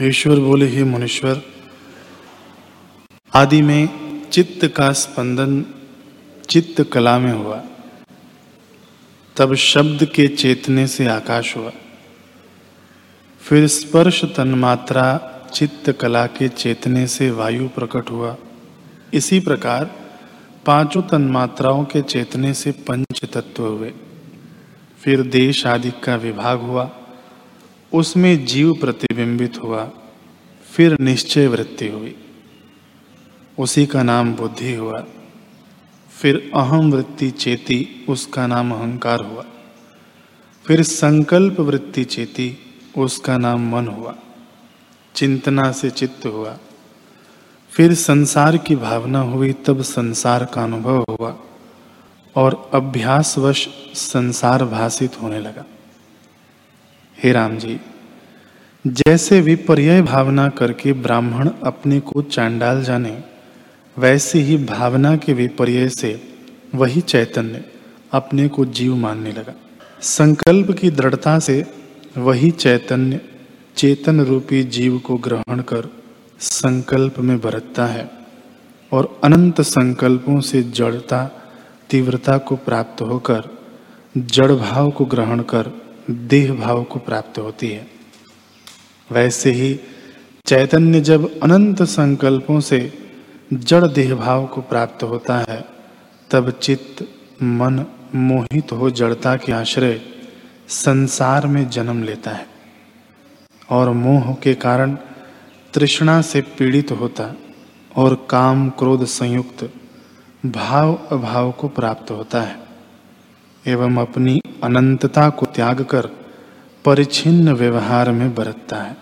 ईश्वर बोले, ही मुनीश्वर, आदि में चित्त का स्पंदन चित्त कला में हुआ। तब शब्द के चेतने से आकाश हुआ। फिर स्पर्श तन्मात्रा चित्त कला के चेतने से वायु प्रकट हुआ। इसी प्रकार पाँचों तन्मात्राओं के चेतने से पंच तत्व हुए। फिर देश आदि का विभाग हुआ। उसमें जीव प्रतिबिंबित हुआ, फिर निश्चय वृत्ति हुई। उसी का नाम बुद्धि हुआ, फिर अहम वृत्ति चेती उसका नाम अहंकार हुआ, फिर संकल्प वृत्ति चेती उसका नाम मन हुआ, चिंतना से चित्त हुआ, फिर संसार की भावना हुई तब संसार का अनुभव हुआ, और अभ्यासवश संसार भाषित होने लगा। हे राम जी, जैसे विपर्य भावना करके ब्राह्मण अपने को चांडाल जाने, वैसे ही भावना के विपर्य से वही चैतन्य अपने को जीव मानने लगा। संकल्प की दृढ़ता से वही चैतन्य चेतन रूपी जीव को ग्रहण कर संकल्प में बरतता है और अनंत संकल्पों से जड़ता, तीव्रता को प्राप्त होकर जड़ भाव को ग्रहण कर देह भाव को प्राप्त होती है। वैसे ही चैतन्य जब अनंत संकल्पों से जड़ देह भाव को प्राप्त होता है, तब चित्त, मन मोहित हो जड़ता के आश्रय संसार में जन्म लेता है और मोह के कारण तृष्णा से पीड़ित होता और काम क्रोध संयुक्त भाव अभाव को प्राप्त होता है। एवं अपनी अनंतता को त्याग कर परिच्छिन्न व्यवहार में बरतता है।